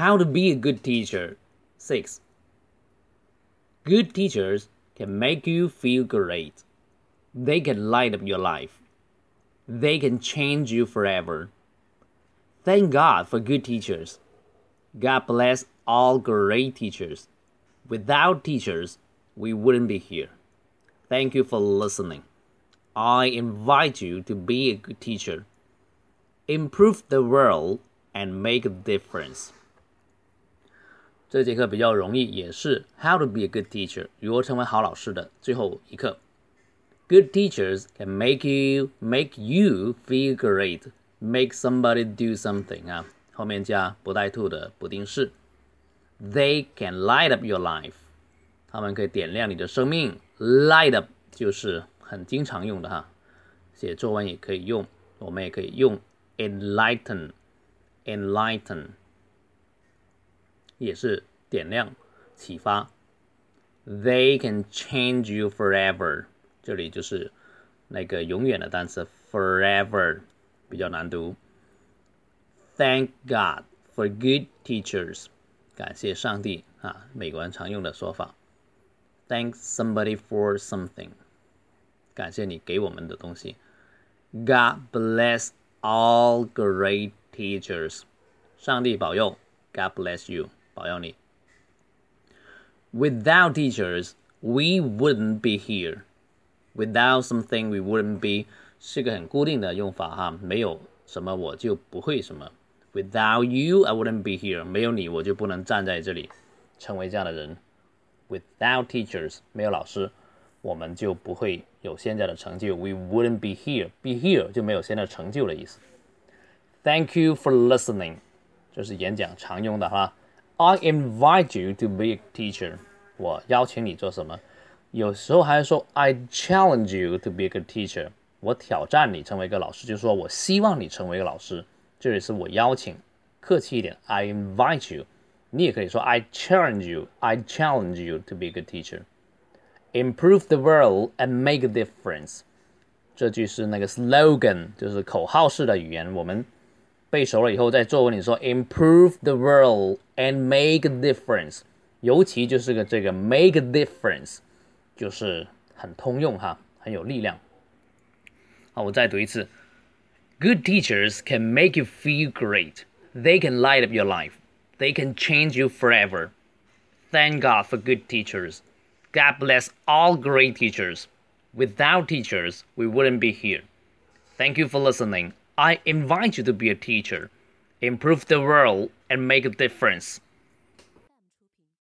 How to be a good teacher. 6. Good teachers can make you feel great. They can light up your life. They can change you forever. Thank God for good teachers. God bless all great teachers. Without teachers, we wouldn't be here. Thank you for listening. I invite you to be a good teacher. Improve the world and make a difference. 这节课比较容易，也是 How to be a good teacher，如何成为好老师的最后一课。Good teachers can make you make you feel great, make somebody do something 啊，后面加不带 to 的不定式。They can light up your life，他们可以点亮你的生命。Light up 就是很经常用的哈，写作文也可以用，我们也可以用 enlighten，enlighten。也是点亮、启发。They can change you forever，这里就是那个永远的单词 forever，比较难读。Thank God for good teachers，感谢上帝啊，美国人常用的说法。Thank somebody for something，感谢你给我们的东西。God bless all great teachers，上帝保佑。God bless you。 保佑你。Without teachers, we wouldn't be here. Without something, we wouldn't be 是个很固定的用法哈，没有什么我就不会什么。Without you, I wouldn't be here. 没有你，我就不能站在这里，成为这样的人。Without teachers，没有老师，我们就不会有现在的成就。We wouldn't be here. Be here 就没有现在成就的意思。Thank you for listening，这是演讲常用的哈。I invite you to be a teacher。我邀请你做什么？有时候还说 I challenge you to be a good teacher。我挑战你成为一个老师，就是说我希望你成为一个老师。这里是我邀请，客气一点，I invite you。你也可以说 I challenge you。I challenge you to be a good teacher。Improve the world and make a difference。这句是那个 slogan，就是口号式的语言。我们 背熟了以后，在作文里说 improve the world and make a difference，尤其就是个这个 make a difference，就是很通用哈，很有力量。好，我再读一次。Good teachers can make you feel great. They can light up your life. They can change you forever. Thank God for good teachers. God bless all great teachers. Without teachers, we wouldn't be here. Thank you for listening. I invite you to be a teacher, improve the world, and make a difference.